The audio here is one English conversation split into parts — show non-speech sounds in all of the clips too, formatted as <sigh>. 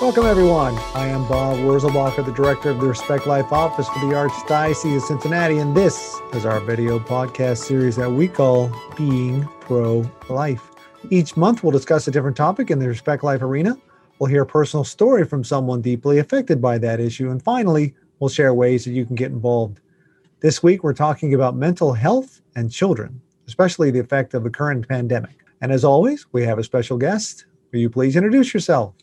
Welcome, everyone. I am Bob Wurzelbacher, the director of the Respect Life Office for the Archdiocese of Cincinnati, and this is our video podcast series that we call Being Pro Life. Each month, we'll discuss a different topic in the Respect Life arena. We'll hear a personal story from someone deeply affected by that issue. And finally, we'll share ways that you can get involved. This week, we're talking about mental health and children, especially the effect of the current pandemic. And as always, we have a special guest. Will you please introduce yourself?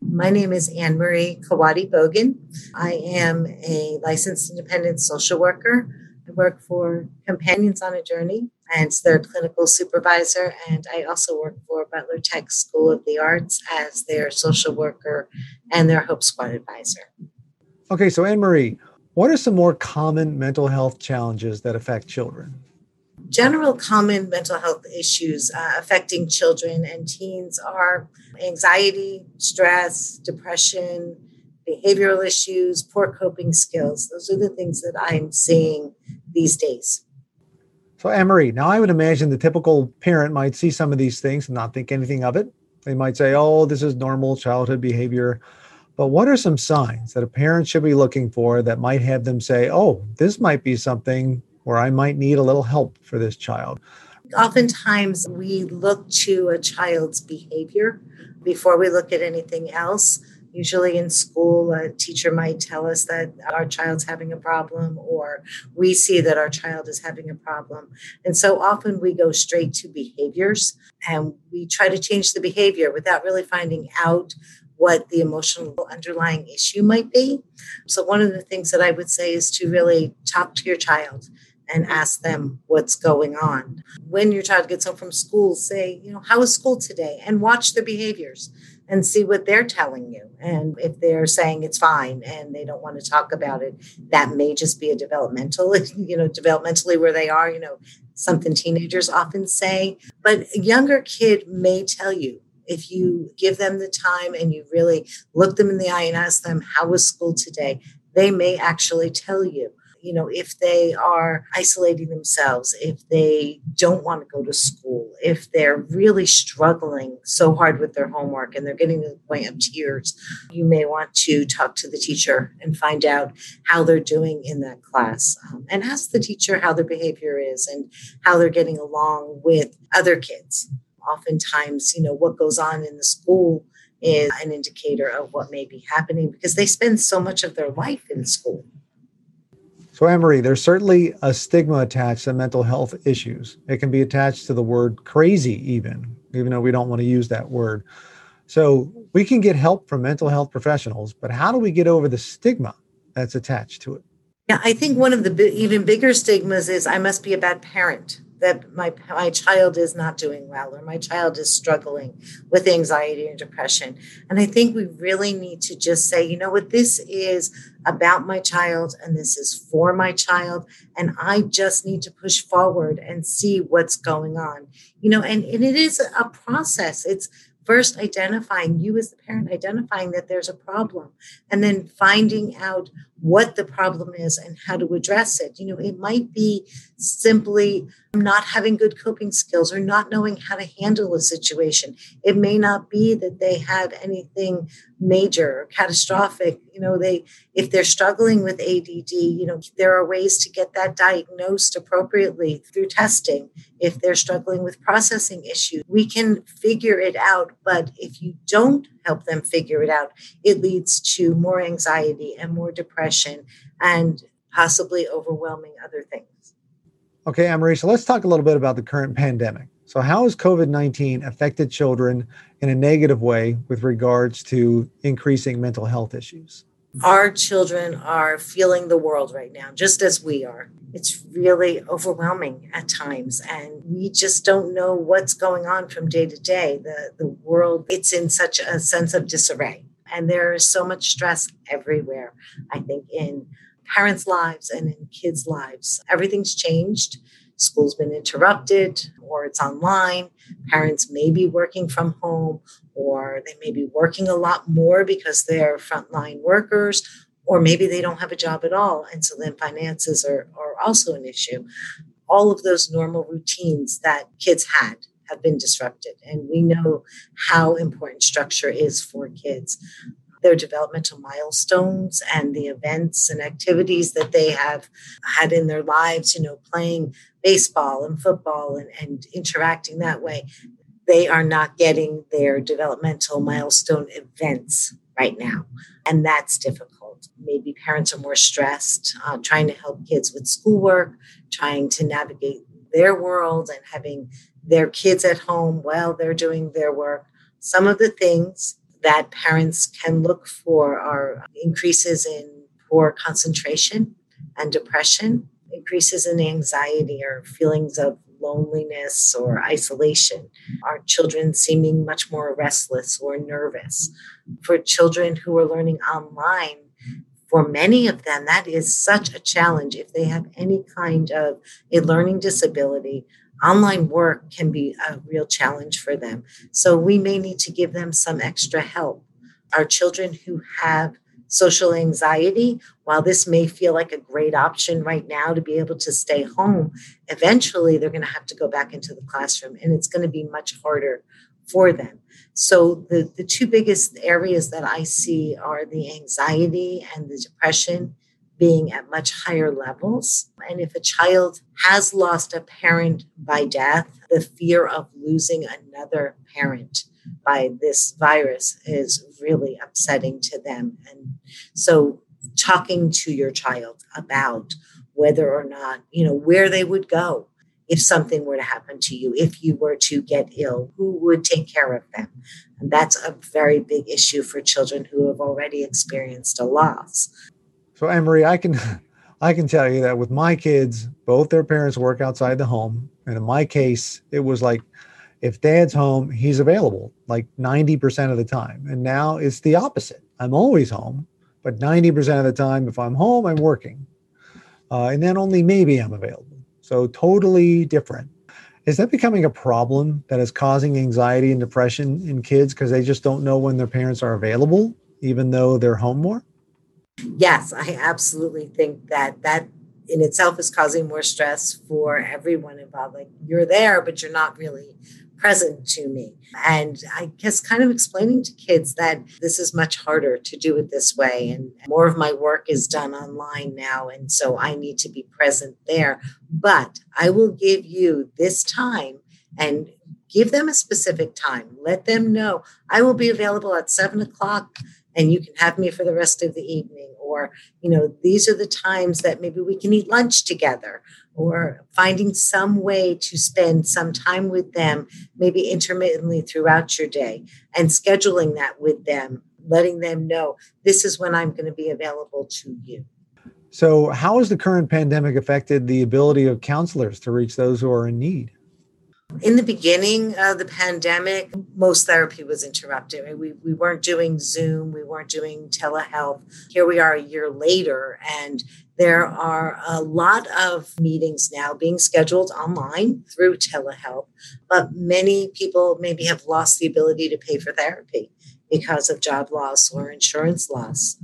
My name is Anne Marie Kawadi Bogan. I am a licensed independent social worker. I work for Companions on a Journey and their clinical supervisor. And I also work for Butler Tech School of the Arts as their social worker and their Hope Squad advisor. Okay, so Anne Marie, what are some more common mental health challenges that affect children? General common mental health issues uh, affecting children and teens are anxiety, stress, depression, behavioral issues, poor coping skills. Those are the things that I'm seeing these days. So, Marie, now I would imagine the typical parent might see some of these things and not think anything of it. They might say, oh, this is normal childhood behavior. But what are some signs that a parent should be looking for that might have them say, oh, this might be something where I might need a little help for this child? Oftentimes, we look to a child's behavior before we look at anything else. Usually in school, a teacher might tell us that our child's having a problem, or we see that our child is having a problem. And so often we go straight to behaviors and we try to change the behavior without really finding out what the emotional underlying issue might be. So, one of the things that I would say is to really talk to your child and ask them what's going on. When your child gets home from school, say, you know, how was school today? And watch their behaviors and see what they're telling you. And if they're saying it's fine and they don't want to talk about it, that may just be a developmental, <laughs> you know, developmentally where they are, you know, something teenagers often say. But a younger kid may tell you if you give them the time and you really look them in the eye and ask them, How was school today? They may actually tell you. You know, if they are isolating themselves, if they don't want to go to school, if they're really struggling so hard with their homework and they're getting to the point of tears, you may want to talk to the teacher and find out how they're doing in that class um, and ask the teacher how their behavior is and how they're getting along with other kids oftentimes, you know, what goes on in the school is an indicator of what may be happening because they spend so much of their life in school. So, Emery, there's certainly a stigma attached to mental health issues. It can be attached to the word crazy, even, even though we don't want to use that word. So, we can get help from mental health professionals, but how do we get over the stigma that's attached to it? Yeah, I think one of the even bigger stigmas is I must be a bad parent that my my child is not doing well or my child is struggling with anxiety and depression. And i think we really need to just say you know what this is about my child and this is for my child and i just need to push forward and see what's going on. You know and, and it is a process. It's first identifying you as the parent identifying that there's a problem and then finding out what the problem is and how to address it. You know, it might be simply not having good coping skills or not knowing how to handle a situation. It may not be that they have anything major or catastrophic. You know, they if they're struggling with ADD, you know, there are ways to get that diagnosed appropriately through testing. If they're struggling with processing issues, we can figure it out, but if you don't help them figure it out, it leads to more anxiety and more depression and possibly overwhelming other things. Okay, so let's talk a little bit about the current pandemic. So, how has COVID 19 affected children in a negative way with regards to increasing mental health issues? Our children are feeling the world right now, just as we are. It's really overwhelming at times, and we just don't know what's going on from day to day. The, the world, it's in such a sense of disarray, and there is so much stress everywhere. I think in parents' lives and in kids' lives, everything's changed. School's been interrupted, or it's online. Parents may be working from home, or they may be working a lot more because they're frontline workers, or maybe they don't have a job at all. And so then finances are, are also an issue. All of those normal routines that kids had have been disrupted. And we know how important structure is for kids. Their developmental milestones and the events and activities that they have had in their lives, you know, playing baseball and football and, and interacting that way. They are not getting their developmental milestone events right now. And that's difficult. Maybe parents are more stressed, uh, trying to help kids with schoolwork, trying to navigate their world and having their kids at home while they're doing their work. Some of the things that parents can look for are increases in poor concentration and depression, increases in anxiety or feelings of loneliness or isolation, our children seeming much more restless or nervous. For children who are learning online, for many of them, that is such a challenge. If they have any kind of a learning disability, online work can be a real challenge for them. So we may need to give them some extra help. Our children who have social anxiety, while this may feel like a great option right now to be able to stay home, eventually they're going to have to go back into the classroom and it's going to be much harder for them. So, the, the two biggest areas that I see are the anxiety and the depression being at much higher levels. And if a child has lost a parent by death, the fear of losing another parent by this virus is really upsetting to them. And so, talking to your child about whether or not, you know, where they would go if something were to happen to you, if you were to get ill, who would take care of them? And that's a very big issue for children who have already experienced a loss. So, Marie, I can <laughs> I can tell you that with my kids, both their parents work outside the home. And in my case, it was like if dad's home, he's available like 90% of the time. And now it's the opposite. I'm always home, but 90% of the time, if I'm home, I'm working. Uh, and then only maybe I'm available. So totally different. Is that becoming a problem that is causing anxiety and depression in kids because they just don't know when their parents are available, even though they're home more? Yes, I absolutely think that that in itself is causing more stress for everyone involved. Like you're there, but you're not really present to me. And I guess kind of explaining to kids that this is much harder to do it this way. And more of my work is done online now. And so I need to be present there. But I will give you this time and give them a specific time. Let them know I will be available at seven o'clock and you can have me for the rest of the evening or you know these are the times that maybe we can eat lunch together or finding some way to spend some time with them, maybe intermittently throughout your day, and scheduling that with them, letting them know this is when I'm going to be available to you. So, how has the current pandemic affected the ability of counselors to reach those who are in need? In the beginning of the pandemic, most therapy was interrupted. We, we weren't doing Zoom, we weren't doing telehealth. Here we are a year later, and there are a lot of meetings now being scheduled online through telehealth, but many people maybe have lost the ability to pay for therapy because of job loss or insurance loss.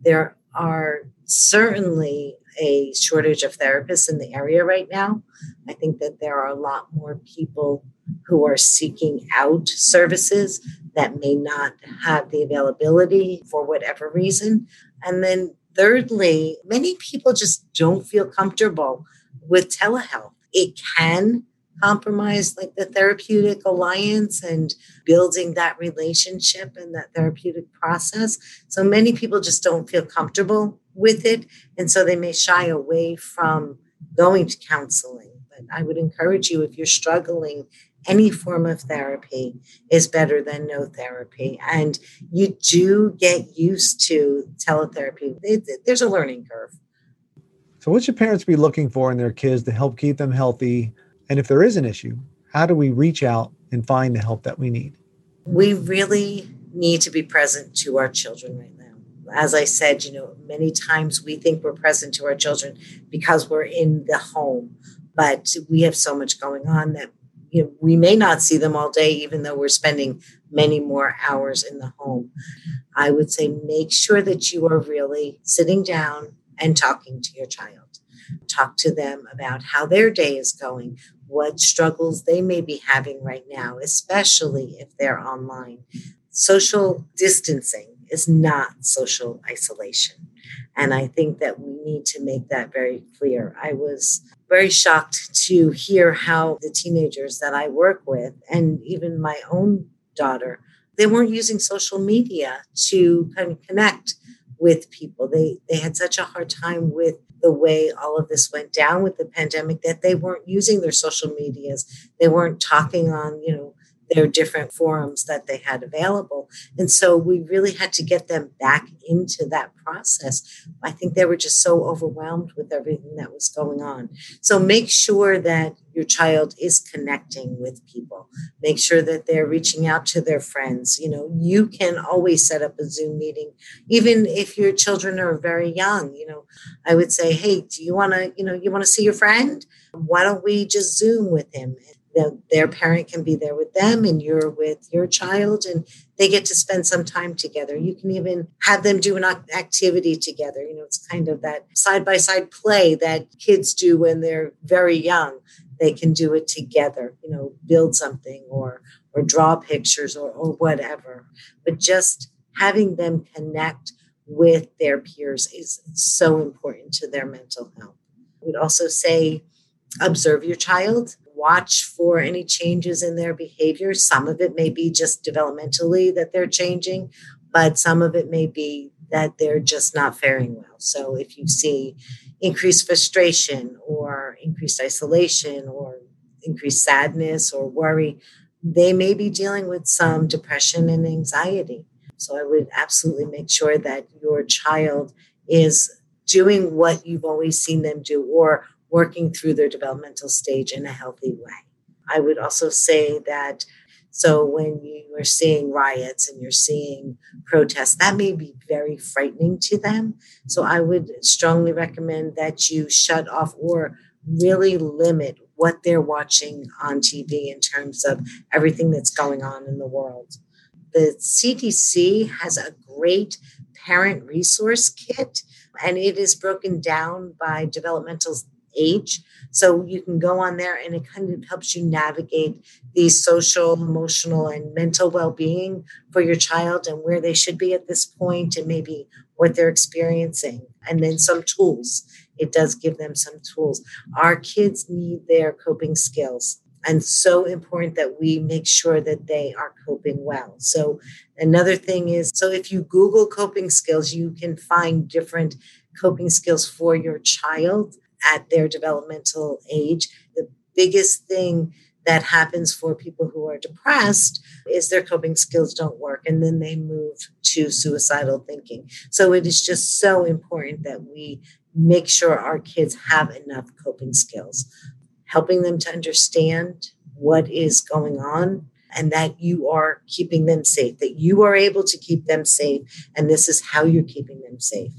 There are certainly a shortage of therapists in the area right now. I think that there are a lot more people who are seeking out services that may not have the availability for whatever reason. And then, thirdly, many people just don't feel comfortable with telehealth. It can compromise like the therapeutic alliance and building that relationship and that therapeutic process. So many people just don't feel comfortable with it. And so they may shy away from going to counseling. But I would encourage you if you're struggling, any form of therapy is better than no therapy. And you do get used to teletherapy. There's a learning curve. So, what should parents be looking for in their kids to help keep them healthy? And if there is an issue, how do we reach out and find the help that we need? We really need to be present to our children right now as I said, you know, many times we think we're present to our children because we're in the home, but we have so much going on that you know, we may not see them all day, even though we're spending many more hours in the home. I would say make sure that you are really sitting down and talking to your child. Talk to them about how their day is going, what struggles they may be having right now, especially if they're online. Social distancing is not social isolation. And I think that we need to make that very clear. I was very shocked to hear how the teenagers that I work with, and even my own daughter, they weren't using social media to kind of connect with people. They they had such a hard time with the way all of this went down with the pandemic that they weren't using their social medias. They weren't talking on, you know, their different forums that they had available. And so we really had to get them back into that process. I think they were just so overwhelmed with everything that was going on. So make sure that your child is connecting with people. Make sure that they're reaching out to their friends. You know, you can always set up a Zoom meeting, even if your children are very young. You know, I would say, hey, do you want to, you know, you want to see your friend? Why don't we just Zoom with him? Their parent can be there with them and you're with your child and they get to spend some time together. You can even have them do an activity together. You know it's kind of that side by side play that kids do when they're very young. They can do it together you know build something or or draw pictures or, or whatever. But just having them connect with their peers is so important to their mental health. I would also say observe your child watch for any changes in their behavior. Some of it may be just developmentally that they're changing, but some of it may be that they're just not faring well. So if you see increased frustration or increased isolation or increased sadness or worry, they may be dealing with some depression and anxiety. So I would absolutely make sure that your child is doing what you've always seen them do or working through their developmental stage in a healthy way. I would also say that so when you are seeing riots and you're seeing protests, that may be very frightening to them. So I would strongly recommend that you shut off or really limit what they're watching on TV in terms of everything that's going on in the world. The CDC has a great parent resource kit, and it is broken down by developmental age. So you can go on there and it kind of helps you navigate the social, emotional, and mental well being for your child and where they should be at this point and maybe what they're experiencing. And then some tools. It does give them some tools. Our kids need their coping skills and so important that we make sure that they are coping well. So, another thing is so if you Google coping skills, you can find different coping skills for your child at their developmental age. The biggest thing that happens for people who are depressed is their coping skills don't work and then they move to suicidal thinking. So it is just so important that we make sure our kids have enough coping skills, helping them to understand what is going on and that you are keeping them safe, that you are able to keep them safe, and this is how you're keeping them safe.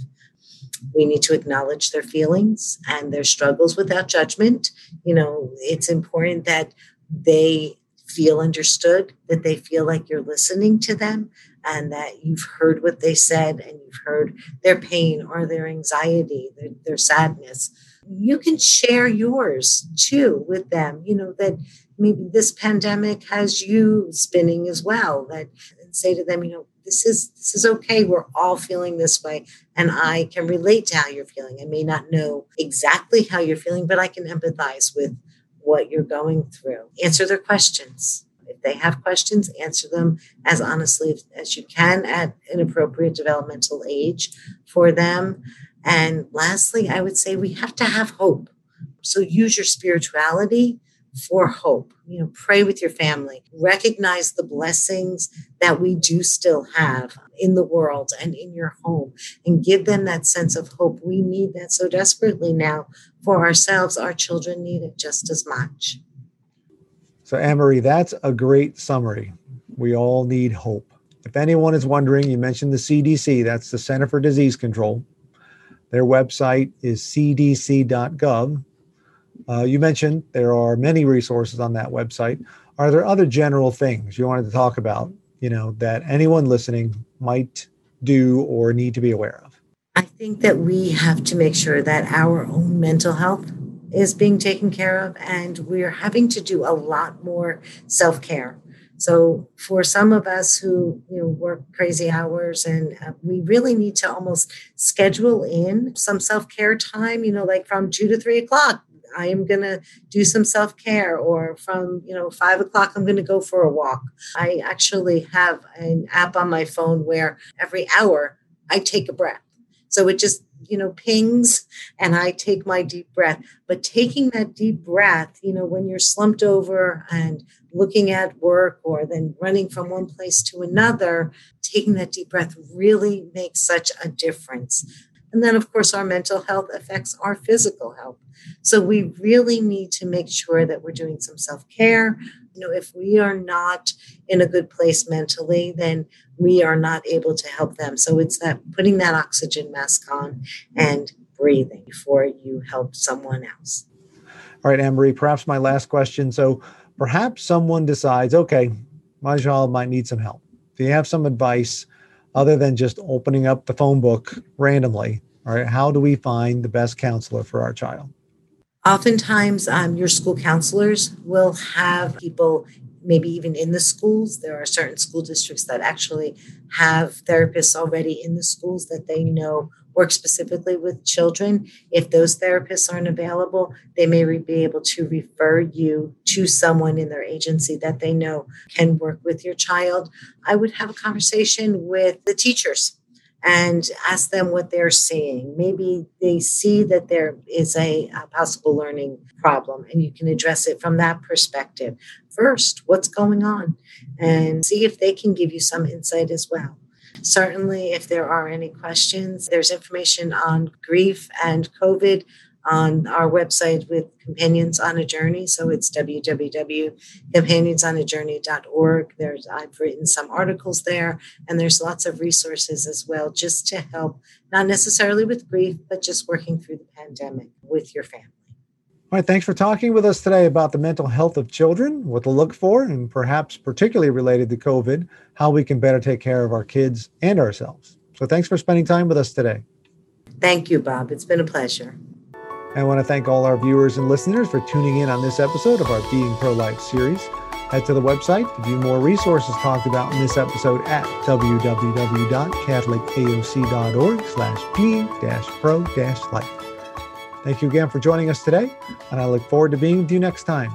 We need to acknowledge their feelings and their struggles without judgment. You know, it's important that they feel understood, that they feel like you're listening to them, and that you've heard what they said and you've heard their pain or their anxiety, their, their sadness. You can share yours too with them, you know, that maybe this pandemic has you spinning as well, that and say to them, you know, this is this is okay. We're all feeling this way and i can relate to how you're feeling. I may not know exactly how you're feeling but i can empathize with what you're going through. Answer their questions. If they have questions answer them as honestly as you can at an appropriate developmental age for them. And lastly i would say we have to have hope. So use your spirituality for hope. You know, pray with your family, recognize the blessings that we do still have in the world and in your home, and give them that sense of hope. We need that so desperately now for ourselves. Our children need it just as much. So, Anne-Marie, that's a great summary. We all need hope. If anyone is wondering, you mentioned the CDC, that's the Center for Disease Control. Their website is cdc.gov uh, you mentioned there are many resources on that website. Are there other general things you wanted to talk about, you know, that anyone listening might do or need to be aware of? I think that we have to make sure that our own mental health is being taken care of, and we're having to do a lot more self care. So for some of us who you know work crazy hours and uh, we really need to almost schedule in some self-care time, you know, like from two to three o'clock. I am going to do some self care, or from you know five o'clock, I'm going to go for a walk. I actually have an app on my phone where every hour I take a breath. So it just you know pings and i take my deep breath but taking that deep breath you know when you're slumped over and looking at work or then running from one place to another, taking that deep breath really makes such a difference. And then, of course, our mental health affects our physical health. So we really need to make sure that we're doing some self care. You know, if we are not in a good place mentally, then we are not able to help them. So it's that putting that oxygen mask on and breathing before you help someone else. All right, Anne Marie, perhaps my last question. So, perhaps someone decides, okay, my child might need some help. Do you have some advice other than just opening up the phone book randomly? Right, how do we find the best counselor for our child? Oftentimes, um, your school counselors will have people, maybe even in the schools. There are certain school districts that actually have therapists already in the schools that they know work specifically with children. If those therapists aren't available, they may be able to refer you to someone in their agency that they know can work with your child. I would have a conversation with the teachers and ask them what they're seeing. Maybe they see that there is a, a, possible learning problem and you can address it from that perspective. First, what's going on? And see if they can give you some insight as well. Certainly, if there are any questions, there's information on grief and COVID on our website with Companions on a Journey. So it's www.companionsonAjourney.org. There's I've written some articles there, and there's lots of resources as well, just to help, not necessarily with grief, but just working through the pandemic with your family. All right, thanks for talking with us today about the mental health of children, what to look for, and perhaps particularly related to COVID, how we can better take care of our kids and ourselves. So thanks for spending time with us today. Thank you, Bob. It's been a pleasure. I want to thank all our viewers and listeners for tuning in on this episode of our Being Pro Life series. Head to the website to view more resources talked about in this episode at www.catholicaoc.org slash being-pro-life. Thank you again for joining us today, and I look forward to being with you next time.